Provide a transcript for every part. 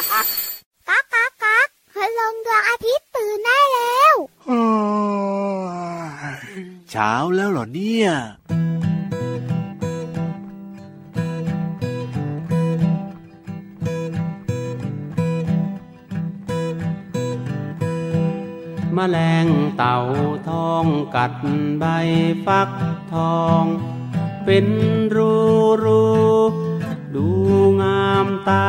ก๊ากก๊ากก๊ากพลงดวงอาทิตย์ตื่นได้แล้วเช้าแล้วเหรอเนี่ยมแมลงเต่าทองกัดใบฟักทอง เป็นรูรูดูงามตา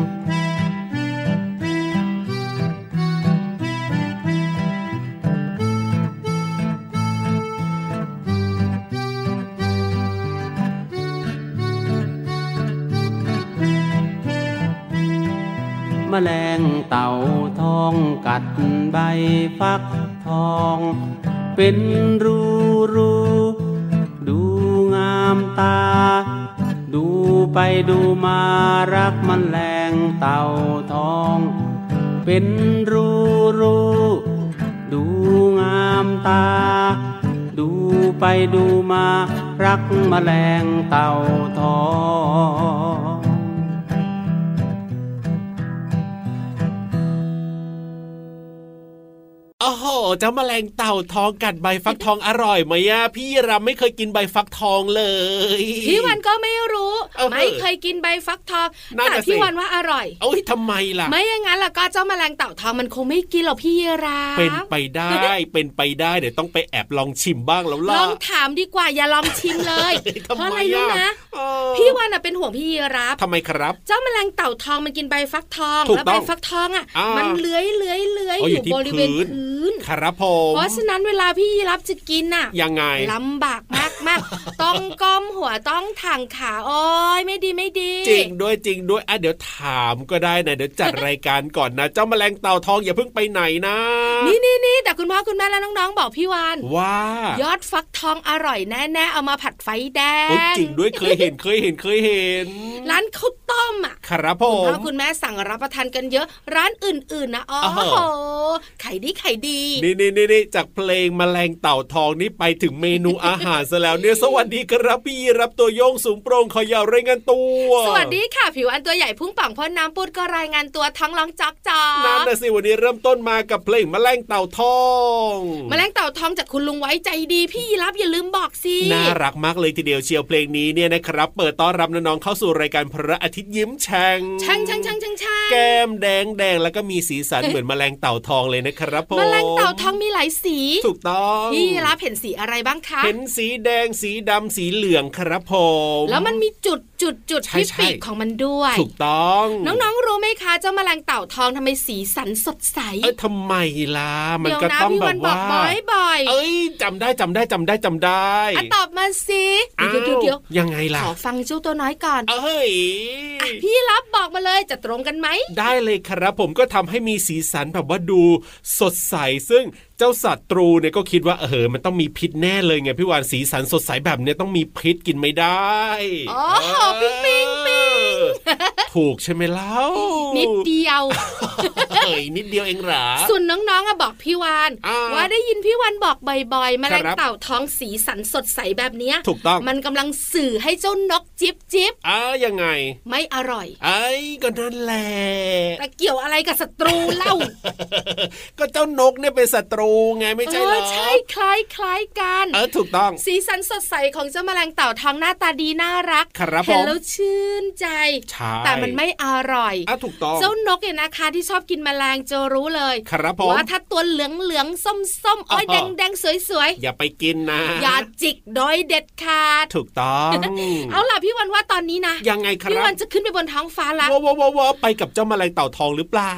กัดใบฟักทอง เป็นรูรูดูงามตา ดูไปดูมารักมันแรงเต่าทอง เป็นรูรูดูงามตา ดูไปดูมารักมแมลงเต่าทอง เจ้าแมลงเต่าทองกัดใบฟักทองอร่อยไหมอะพี่รับไม่เคยกินใบฟักทองเลยพี่วันก็ไม่รู้เออไม่เคยกินใบฟักทองนั่นแต่น่ะสิพี่วันว่าอร่อยโอ้ยทำไมล่ะ ไม่อย่างนั้นล่ะก็เจ้าแมลงเต่าทองมันคงไม่กินหรอกพี่ราฟเป็นไปได้เป็นไปได้เดี๋ยวต้องไปแอบลองชิมบ้างแล้วลล่ะองถามดีกว่าอย่าลองชิมเลยเฮ้ยทำเพราะไมอะไรรู้อะนะเออพี่วันน่ะเป็นห่วงพี่ราฟทำไมครับ เจ้าแมลงเต่าทองมันกินใบฟักทองถูกแล้วต้ใบองฟักทองอะอ่ามัมันเลื้อยเลื้อยเลื้อยอ๋อออยู่ยู่ที่บริเวณพื้นพื้นครับผมเพราะฉะนั้นเวลาพี่ยีรับจะกินน่ะ ยังไงลำบากมากมากๆต้องก้มหัวต้องทางขาโอ้ยไม่ดีไม่ดี จริงด้วยจริงด้วยอะเดี๋ยวถามก็ได้นะเดี๋ยวจัดรายการก่อนนะ เจ้าแมลงเต่าทองอย่าเพิ่งไปไหนนะ นี่นี่นี่แต่คุณพ่อคุณแม่และน้องๆ บอกพี่วานว่า ยอดฟักทองอร่อยแน่ๆเอามาผัดไฟแดโอ้ยงจริงด้วยเคยเห็นเคยเห็นเคยเห็น ร้านข้าวต้มอะครับผคุณมพ่อคุณแม่สั่งรับประทานกันเยอะ ร้านอื่นๆนะอ๋ออ้าวโหไข่ดีไข่ดีนี่นี่นี่นี่จากเพลงแมลงเต่าทองนี่ไปถึงเมนูอาหารซะแล้วเนี่ยสวัสดีครับพี่รับตัวโยงสูงโปร่งขอยาวรายงานตัว สวัสดีค่ะ ผิวอันตัวใหญ่พุ่งป่องพ่นน้ำปุดก็รายงานตัวท้องร้องจอกจอกนั่นนะสิวันนี้เริ่มต้นมากับเพลงแมลงเต่าทองแมลงเต่าทองจากคุณลุงไว้ใจดีพี่ยีรับอย่าลืมบอกสิน่ารักมากเลยทีเดียวเชียวเพลงนี้เนี่ยนะครับ เปิดต้อนรับน้องๆเข้าสู่รายการพระอาทิตย์ยิ้มแฉ่งช่างช่างช่างช่างช่างแก้มแดงแดงแล้วก็มีสีสันเหมือนแมลงเต่าทองเลยนะครับผมแมลงเต่าทองมีหลายสี ถูกต้องพี่ยีรับเห็นสีอะไรบ้างคะ เห็นสีแดงสีดำสีเหลืองครับผมแล้วมันมีจุดจุดจุดใช่ที่ใช่ปีกของมันด้วย ถูกต้อง น้องๆรู้ไหมคะเจ้าแมลงเต่าทองทำไมสีสันสดใสเอ้ยทำไมล่ะมันเดี๋ยวก็นะต้องพี่แบวันบบอกว่าบ่อยๆเอ้ยจำได้จำได้จำได้จำได้อะตอบมาสิอ้าเดี๋ยวเดี๋ยวเดี๋ยวยังไงล่ะขอฟังเจ้าตัวน้อยก่อนเอ้ยอะพี่รับบอกมาเลยจะตรงกันไหมได้เลยครับผมก็ทำให้มีสีสันแบบว่าดูสดใสซึ่ง thing. เจ้าสัตว์ตรูเนี่ยก็คิดว่าเออมันต้องมีพิษแน่เลยไงพี่วานสีสันสดใสแบบเนี้ยต้องมีพิษกินไม่ได้โอ้โหปิ๊งปิ๊งปิ๊งถูกใช่ไหมเล่านิดเดียวเอ้ยนิดเดียวเองเหรอส่วนน้องๆอะบอกพี่วานอ่าว่าได้ยินพี่วานบอกบ่อยๆแมลงครับเต่าท้องสีสันสดใสแบบเนี้ยถูกต้องมันกำลังสื่อให้เจ้านกจิบจิบอ่ายังไง ไม่อร่อยไอ้ก็นั่นแหละแต่เกี่ยวอะไรกับศัตรูเล่า ก็เจ้านกเนี่ยเป็นศัตรูไงไม่เอใช่เหรออใช่คล้ายคล้ายกันเออถูกต้อง สีสันสดใสของเจ้าแมลงเต่าทองหน้าตาดีน่ารักครับเห็นผมแล้วชื่นใจใช่แต่มันไม่อร่อยอะถูกต้องเจ้านกเนี่ยนะคะที่ชอบกินแมลงจะรู้เลยครับผมว่าถ้าตัวเหลืองเหลืองๆส้มส้มๆอ้อยอ๋แดองแดงสวยสวยอย่าไปกินนะ อย่าจิกโดยเด็ดขาดถูกต้องเอาล่ะพี่วันว่าตอนนี้นะยังไงคพี่รับวันจะขึ้นไปบนท้องฟ้าละว้าวว้าวว้าวไปกับเจ้าแมลงเต่าทองหรือเปล่า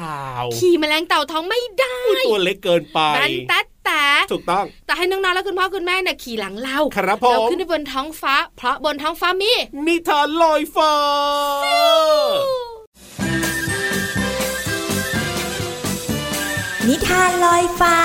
ขี่แมลงเต่าทองไม่ได้อุ๊ยตัวเล็กเกินไปแบนแต๊ดแต่ถูกต้อง แต่ให้น้องๆและคุณพ่อคุณแม่เนี่ยขี่หลังเราครับผเรามขึ้นไปบนท้องฟ้า เพราะบนท้องฟ้ามีนิทานลอยฟ้านิทานลอยฟ้า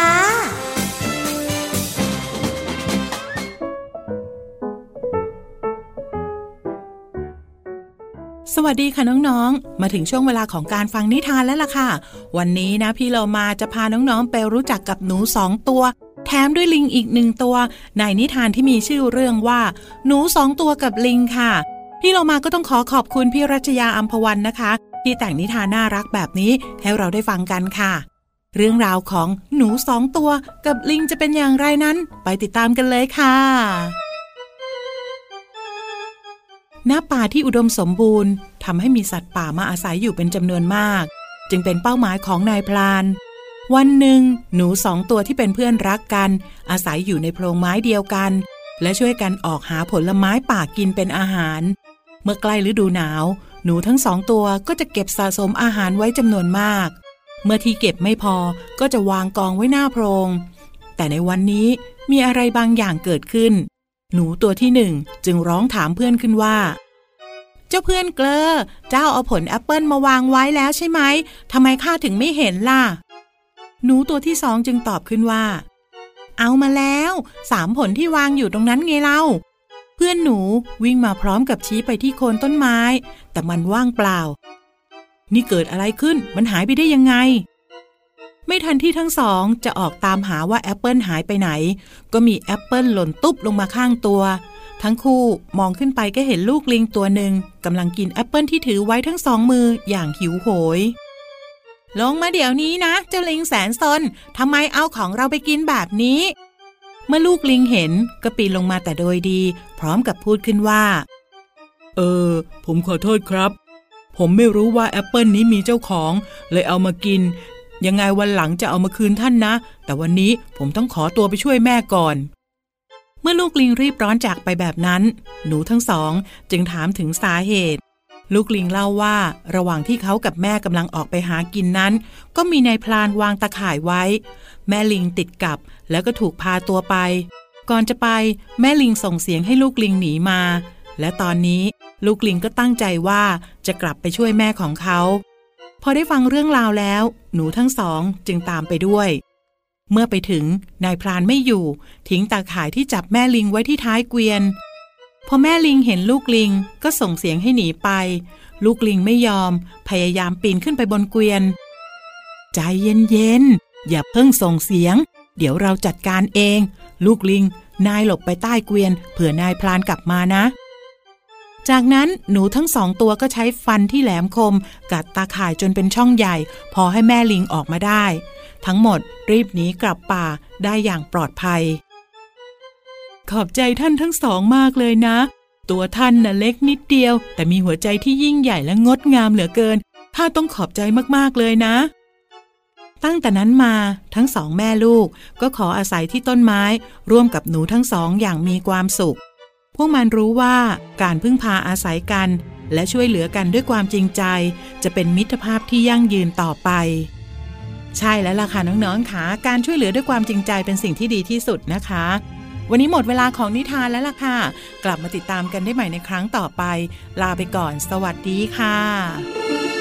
สวัสดีค่ะน้องๆ มาถึงช่วงเวลาของการฟังนิทานแล้วล่ะค่ะ วันนี้นะพี่เรามาจะพาน้องๆ ไปรู้จักกับหนูสองตัว แถมด้วยลิงอีกหนึ่งตัว ในนิทานที่มีชื่อเรื่องว่า หนูสองตัวกับลิงค่ะ พี่เรามาก็ต้องขอขอบคุณพี่รัชยาอัมพวันนะคะ ที่แต่งนิทานน่ารักแบบนี้ให้เราได้ฟังกันค่ะ เรื่องราวของหนูสองตัวกับลิงจะเป็นอย่างไรนั้น ไปติดตามกันเลยค่ะ ณป่าที่อุดมสมบูรณ์ทำให้มีสัตว์ป่ามาอาศัยอยู่เป็นจำนวนมาก จึงเป็นเป้าหมายของนายพลาน วันหนึ่ง หนูสองตัวที่เป็นเพื่อนรักกัน อาศัยอยู่ในโพรงไม้เดียวกัน และช่วยกันออกหาผลไม้ป่ากินเป็นอาหาร เมื่อใกล้ฤดูหนาว หนูทั้งสองตัวก็จะเก็บสะสมอาหารไว้จำนวนมาก เมื่อที่เก็บไม่พอก็จะวางกองไว้หน้าโพรงแต่ในวันนี้มีอะไรบางอย่างเกิดขึ้น หนูตัวที่หนึ่งจึงร้องถามเพื่อนขึ้นว่า เจ้าเพื่อนเกลอ เจ้าเอาผลแอปเปิลมาวางไว้แล้วใช่ไหมทำไมข้าถึงไม่เห็นล่ะ หนูตัวที่สองจึงตอบขึ้นว่า เอามาแล้วสามผลที่วางอยู่ตรงนั้นไงเล่า เพื่อนหนูวิ่งมาพร้อมกับชี้ไปที่โคนต้นไม้ แต่มันว่างเปล่า นี่เกิดอะไรขึ้นมันหายไปได้ยังไง ไม่ทันที่ทั้งสองจะออกตามหาว่าแอปเปิลหายไปไหน ก็มีแอปเปิลหล่นตุ๊บลงมาข้างตัว ทั้งคู่มองขึ้นไปก็เห็นลูกลิงตัวหนึ่งกำลังกินแอปเปิลที่ถือไว้ทั้งสองมืออย่างหิวโหย ลงมาเดี๋ยวนี้นะเจ้าลิงแสนซนทำไมเอาของเราไปกินแบบนี้ เมื่อลูกลิงเห็นก็ปีนลงมาแต่โดยดี พร้อมกับพูดขึ้นว่า เออ ผมขอโทษครับผมไม่รู้ว่าแอปเปิลนี้มีเจ้าของ เลยเอามากิน ยังไงวันหลังจะเอามาคืนท่านนะ แต่วันนี้ผมต้องขอตัวไปช่วยแม่ก่อน เมื่อลูกลิงรีบร้อนจากไปแบบนั้น หนูทั้งสองจึงถามถึงสาเหตุ ลูกลิงเล่าว่า ระหว่างที่เขากับแม่กำลังออกไปหากินนั้น ก็มีนายพลานวางตะข่ายไว้ แม่ลิงติดกับแล้วก็ถูกพาตัวไป ก่อนจะไปแม่ลิงส่งเสียงให้ลูกลิงหนีมา และตอนนี้ลูกลิงก็ตั้งใจว่าจะกลับไปช่วยแม่ของเขา พอได้ฟังเรื่องราวแล้ว หนูทั้งสองจึงตามไปด้วย เมื่อไปถึงนายพรานไม่อยู่ ทิ้งตาข่ายที่จับแม่ลิงไว้ที่ท้ายเกวียน พอแม่ลิงเห็นลูกลิงก็ส่งเสียงให้หนีไป ลูกลิงไม่ยอม พยายามปีนขึ้นไปบนเกวียน ใจเย็นๆ อย่าเพิ่งส่งเสียง เดี๋ยวเราจัดการเอง ลูกลิง นายหลบไปใต้เกวียน เผื่อนายพลานกลับมานะ จากนั้นหนูทั้งสองตัวก็ใช้ฟันที่แหลมคม กัดตาข่ายจนเป็นช่องใหญ่ พอให้แม่ลิงออกมาได้ ทั้งหมดรีบหนีกลับป่าได้อย่างปลอดภัย ขอบใจท่านทั้งสองมากเลยนะ ตัวท่านน่ะเล็กนิดเดียว แต่มีหัวใจที่ยิ่งใหญ่และงดงามเหลือเกินข้าต้องขอบใจมากๆเลยนะ ตั้งแต่นั้นมาทั้งสองแม่ลูกก็ขออาศัยที่ต้นไม้ ร่วมกับหนูทั้งสองอย่างมีความสุข วกมันรู้ว่าการพึ่งพาอาศัยกัน และช่วยเหลือกันด้วยความจริงใจ จะเป็นมิตรภาพที่ยั่งยืนต่อไป ใช่แล้วล่ะค่ะน้องๆค่ะการช่วยเหลือด้วยความจริงใจเป็นสิ่งที่ดีที่สุดนะคะ วันนี้หมดเวลาของนิทานแล้วล่ะค่ะ กลับมาติดตามกันได้ใหม่ในครั้งต่อไป ลาไปก่อน สวัสดีค่ะ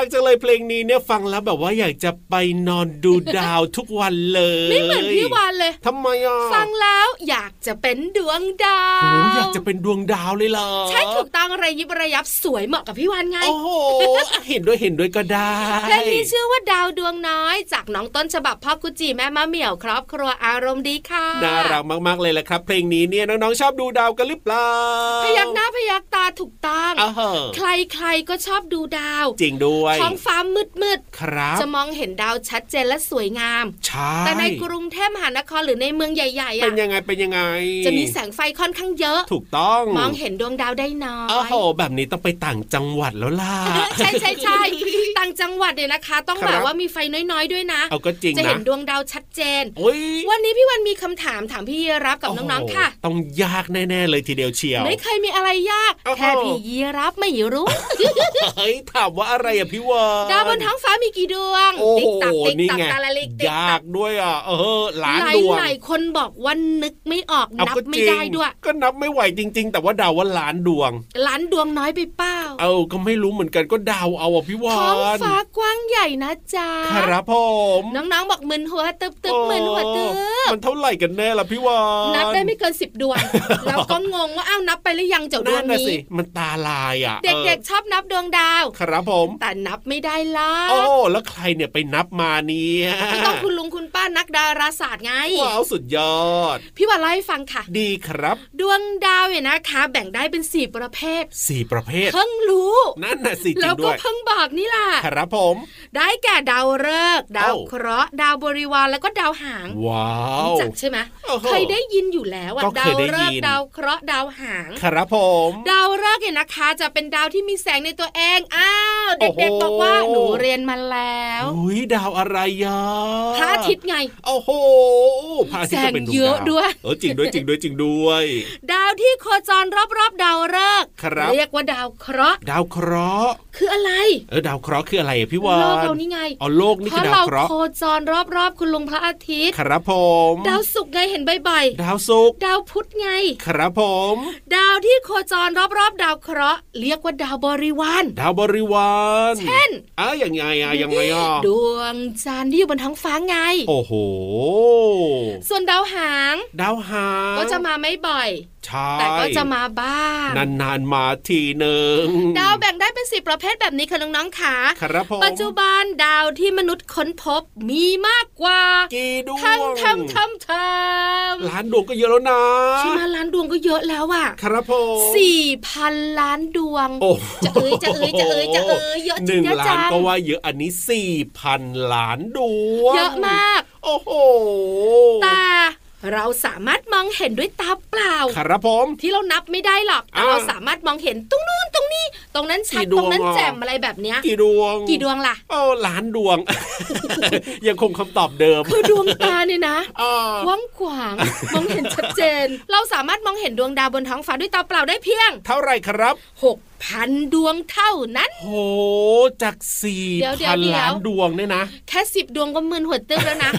Right, so เลยเพลงนี้เนี่ยฟังแล้วแบบว่าอยากจะไปนอนดูดาวทุกวันเลย ไม่เหมือนพี่วานเลยทำไมอะฟังแล้วอยากจะเป็นดวงดาวโอ้อยากจะเป็นดวงดาวเลยเหรอใช่ถูกต้องระยิบระยับสวยเหมาะกับพี่วานไงโอ้โหเห็นด้วยเห็นด้วยก็ได้เพลงนี้ชื่อว่าดาวดวงน้อย จากน้องต้นฉบับพ่อกุจิแม่มะเหมี่ยวครอบครัวอารมณ์ดีค่ะน่ารักมากๆเลยแหละครับ เพลงนี้เนี่ยน้องๆชอบดูดาวกันหรือเปล่าพยักหน้าพยักตาถูกต้องอ้าวเหอะใครๆก็ชอบดูดาว จริงด้วยท้องฟ้ามืดครับๆจะมองเห็นดาวชัดเจนและสวยงามใช่แต่ในกรุงเทพมหานครหรือในเมืองใหญ่ๆเป็อะนยังไงเป็นยังไง จะมีแสงไฟค่อนข้างเยอะ ถูกต้องมองเห็นดวงดาวได้น้อโอ้ยโหแบบนี้ต้องไปต่างจังหวัดแล้วล่ะใช่ใช่ใช่ต่างจังหวัดเนี่ยนะคะ ต้องครับแบบว่ามีไฟน้อยๆด้วยนะเอาก็จริงจะนะเห็นดวงดาวชัดเจนโอ้ยวันนี้พี่วันมีคำถามถามพี่ยีรับกับน้องๆค่ะโโหต้องยากแน่ๆเลยทีเดียวเชียว ไม่เคยมีอะไรยากโอ้โหแค่พี่ยีรับไม่รู้เฮ้ยถามว่าอะไรอะพี่วานดาวบนท้องฟ้ามีกี่ดวงโอ้ติ๊โหกตักติ๊กนี่ตักไงตาละลิกติ๊กยาตักกด้วยอะเออล้านหลายดวงหลายคนบอกว่านึกไม่ออกเอานับก็ไม่จริงได้ด้วย ก็นับไม่ไหวจริง ๆ แต่ว่าดาวว่าล้านดวง ล้านดวงน้อยไปเป้า เอาก็ไม่รู้เหมือนกันก็ดาวเอาอะพี่วาท้องนฟ้ากว้างใหญ่นะจ๊ะครับผมน้องๆบอกมึนหัวตึบตึบมึนหัวตึบมันเท่าไหร่กันแน่ล่ะพี่วานนับได้ไม่เกินสิบดวงแล้วก็งงว่าอ้าวนับไปหรือยังเจ้าดวนั่งนน่ะนี้สิมันตาลายอะ เด็กๆชอบนับดวงดาวเออครับผม แต่นับไม่ได้ล่ะโอ้แล้วใครเนี่ยไปนับมาเนี่ยก็ต้องคุณลุงคุณป้านักดาราศาสตร์ไงว้าวสุดยอด พี่วันเล่าให้ฟังค่ะ ดีครับ ดวงดาวเนี่ยนะคะ แบ่งได้เป็นสี่ประเภทสี่ประเภทเพิ่งรู้นั่นน่ะสิจริแล้วงก็ด้วยเพิ่งบอกนี่แหละครับผม ได้แก่ดาวฤกษ์ดาวเอ้าเคราะห์ดาวบริวารแล้วก็ดาวหาง ว้าวรู้จักใช่ไหมโอ้โหเคยได้ยินอยู่แล้วอะก็ดาเคยวได้ฤยิกนษ์ดาวเคราะห์ดาวหางครับผม ดาวฤกษ์เนี่ยนะคะ จะเป็นดาวที่มีแสงในตัวเองอ้าวโอ้โหเด็กๆบอกว่าหนูเรียนมาแล้วอุ้ยดาวอะไรยะพระอาทิตย์ไงโอ้โหพระอาทิตย์ก็เป็นดวงแสงเยอะดาวด้วยเออจริงด้วยจริงด้วยจริงด้วย ดาวที่โคจรรอบๆดาวฤกษ์ครับเรียกว่าดาวเคราะห์ดาวเคราะห์ คืออะไร เออดาวเคราะห์คืออะไรอะพี่วานโลกเรานี่ไงอ๋อโลกนี่เพคือราะดาวเราเคราะห์โคจรรอบๆคุณลุงพระอาทิตย์ ครับผม ดาวศุกร์ไงเห็นบ่อยดาวศุกร์ๆดาวพุธไง ครับผม ดาวที่โคจรรอบๆ ดาวเคราะห์เรียกว่าดาวบริวารดาวบริวารเช่นอะยังไงอะยังไงอะดวงจันทร์ที่อยู่บนท้องฟ้าไง โอ้โห ส่วนดาวหาง ดาวหางก็จะมาไม่บ่อยใช่แต่ก็จะมาบ้าง นานๆมาทีหนึ่งดาวแบ่งได้เป็นสิบประเภทแบบนี้ค่ะน้องๆค่ะครับผมปัจจุบันดาวที่มนุษย์ค้นพบมีมากกว่ากี่ดวงทั้งทั้งทั้งทั้งล้านดวงก็เยอะแล้วนะใช่ไหมล้านดวงก็เยอะแล้วอะครับผมสี่พันล้านดวงโอ้จะเอ้ยจะเอ้ยจะเอ้ยจะเอ้ยเยอะจหรินึ่งงเยอะล้าจันงก็ว่าเยอะอันนี้สี่พันล้านดวงเยอะมาก โอ้โหแต่ เราสามารถมองเห็นด้วยตาเปล่า ครับผม ที่เรานับไม่ได้หรอกแต่อ่าเราสามารถมองเห็นตรงนู้นตรงนี้ ตรงนั้นชัดกี่ดตวรงงนั้นอะแจ่มอะไรแบบเนี้ย กี่ดวง กี่ดวงล่ะโอ้ล้านดวง ยังคงคำตอบเดิม คือดวงตาเนี่ยนะอ่ากว้างขวาง มองเห็นชัดเจน เราสามารถมองเห็นดวงดาวบนท้องฟ้าด้วยตาเปล่าได้เพียง เท่าไหรครับหกพันดวงเท่านั้น โห จากสี่เดี๋ยวเดี๋ยพัวนเดี๋ยวล้านดวงเนี่ยนะ แค่สิบดวงก็มึนหัวตึ๊บแล้วนะ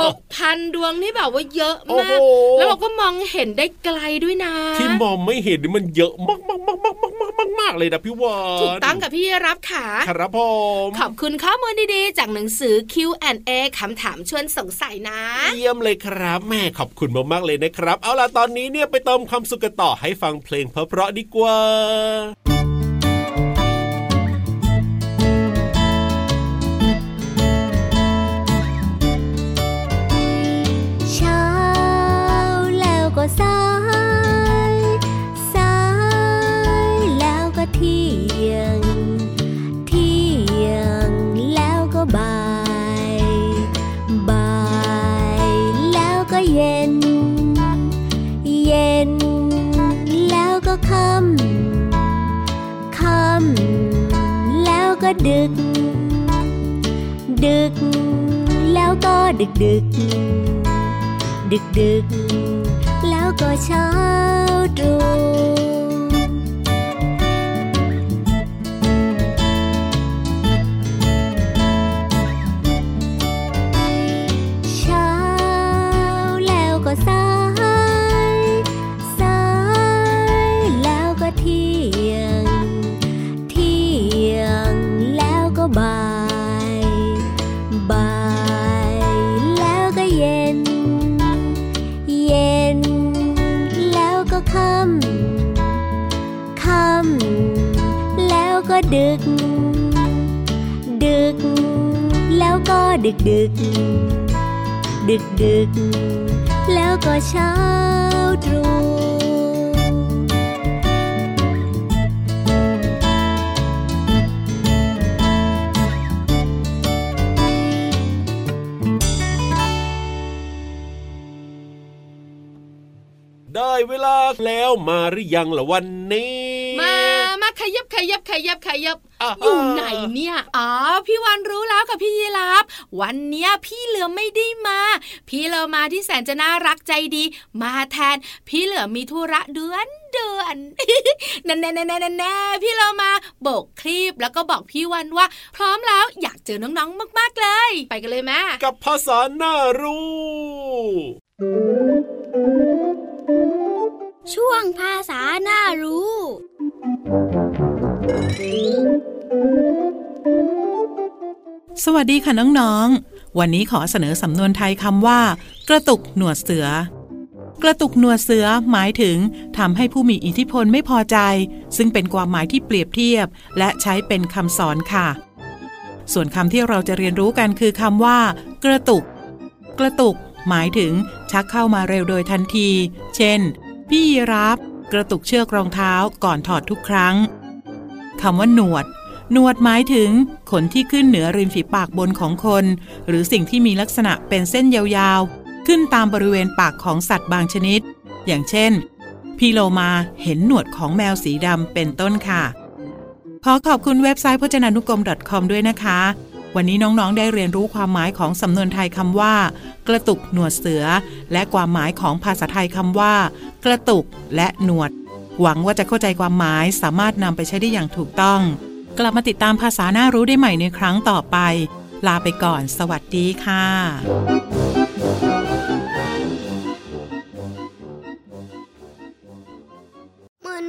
หกพันดวงนี่แบบว่าเยอะโอ้มากโหแล้วเราก็มองเห็นได้ไกลด้วยนะ ที่มองไม่เห็นนี่มันเยอะมากมากมากมากมากมากมากมากเลยนะพี่วานถูกต้องกับพี่รับค่ะครับผมขอบคุณข้อมูลดีๆ จากหนังสือ Q&A คำถามชวนสงสัยนะ เยี่ยมเลยครับแม่ขอบคุณมากๆเลยนะครับ เอาล่ะตอนนี้เนี่ยไปเติมความสุขกันต่อให้ฟังเพลงเพราะๆดีกว่า đực đực lao co đực đực đực đực lao co cháo trùng ลาแล้วมาหรือยังล่ะวันนี้ มามาขยับขยับขยับขยับอ่าอยู่ไหนเนี่ย อ๋อ พี่วันรู้แล้วค่ะพี่ยีราฟวันเนี้ยพี่เหลือไม่ได้มา พี่เหลือมาที่แสนจะน่ารักใจดี มาแทน พี่เหลือมีธุระเดือนเดือนแน่แน่แน่แน่แน่พี่เรามาโบกคลีปแล้วก็บอกพี่วันว่า พร้อมแล้วอยากเจอน้องๆมากๆเลย ไปกันเลยแม่กับภาษาหน้ารู้ ช่วงภาษาหน้ารู้ สวัสดีค่ะน้องๆ วันนี้ขอเสนอสำนวนไทยคำว่า กระตุกหนวดเสือ กระตุกหนวดเสือหมายถึงทำให้ผู้มีอิทธิพลไม่พอใจ ซึ่งเป็นความหมายที่เปรียบเทียบ และใช้เป็นคำสอนค่ะ ส่วนคำที่เราจะเรียนรู้กันคือคำว่า กระตุก กระตุก หมายถึงชักเข้ามาเร็วโดยทันที เช่น พี่ยีรับกระตุกเชือกรองเท้าก่อนถอดทุกครั้งคำว่าหนวด หนวดหมายถึง ขนที่ขึ้นเหนือริมฝีปากบนของคน หรือสิ่งที่มีลักษณะเป็นเส้นยาวๆ ขึ้นตามบริเวณปากของสัตว์บางชนิด อย่างเช่น พี่โลมาเห็นหนวดของแมวสีดำเป็นต้นค่ะ ขอขอบคุณเว็บไซต์พจนานุกรม .com ด้วยนะคะ วันนี้น้องๆ ได้เรียนรู้ความหมายของสำนวนไทยคำว่า กระตุกหนวดเสือ และความหมายของภาษาไทยคำว่า กระตุกและหนวด หวังว่าจะเข้าใจความหมายสามารถนำไปใช้ได้อย่างถูกต้อง กลับมาติดตามภาษาหน้ารู้ได้ใหม่ในครั้งต่อไป ลาไปก่อน สวัสดีค่ะมึน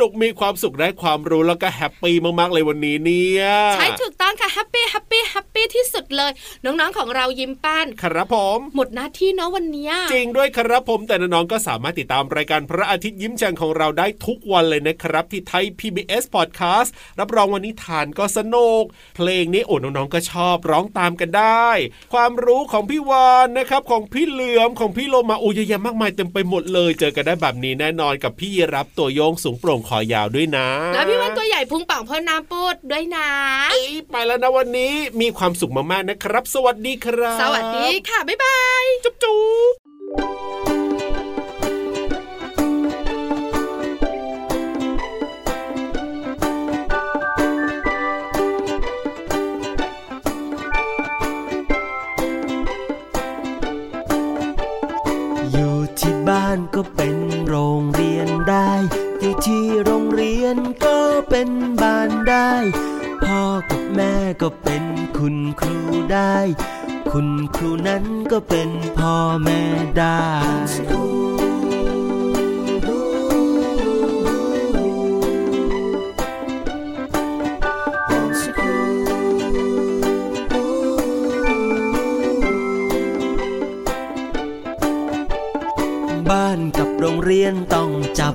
นุกมีความสุขได้ความรู้แล้วก็ happy มากๆเลยวันนี้เนี่ยใช่ถูกต้องค่ะแฮปปี้แฮปปี้แฮปปี้ที่สุดเลย น้องๆของเรายิ้มป้นครับผมหมดหน้าที่เนาะวันเนี้ยจริงด้วยครับผมแต่น้องๆก็สามารถติดตามรายการพระอาทิตย์ยิ้มแฉ่งของเราได้ทุกวันเลยนะครับที่ไทย PBS Podcast รับรองวันนี้ทานก็สนุก เพลงนี้โอ้น้องๆก็ชอบร้องตามกันได้ ความรู้ของพี่วานนะครับของพี่เหลือมของพี่โลมาโอ้เยอะแยะมากมายเต็มไปหมดเลย เจอกันได้แบบนี้แน่นอนกับพี่ยีรับตัวโยงสูงโปร่งคอยาวด้วยนะ แล้วพี่วันตัวใหญ่พุงป่องพ่อน้ำปูดด้วยนะเอ้ยไปแล้วนะวันนี้มีความสุขมากๆนะครับ สวัสดีครับ สวัสดีค่ะ บ๊ายบาย จุ๊บจุ๊บอยู่ที่บ้านก็เป็นโรงเรียนได้ อยู่ที่โรงเรียนก็เป็นบ้านได้ พ่อกับแม่ก็เป็นคุณครูได้ คุณครูนั้นก็เป็นพ่อแม่ได้บ้านกับโรงเรียนต้องจับ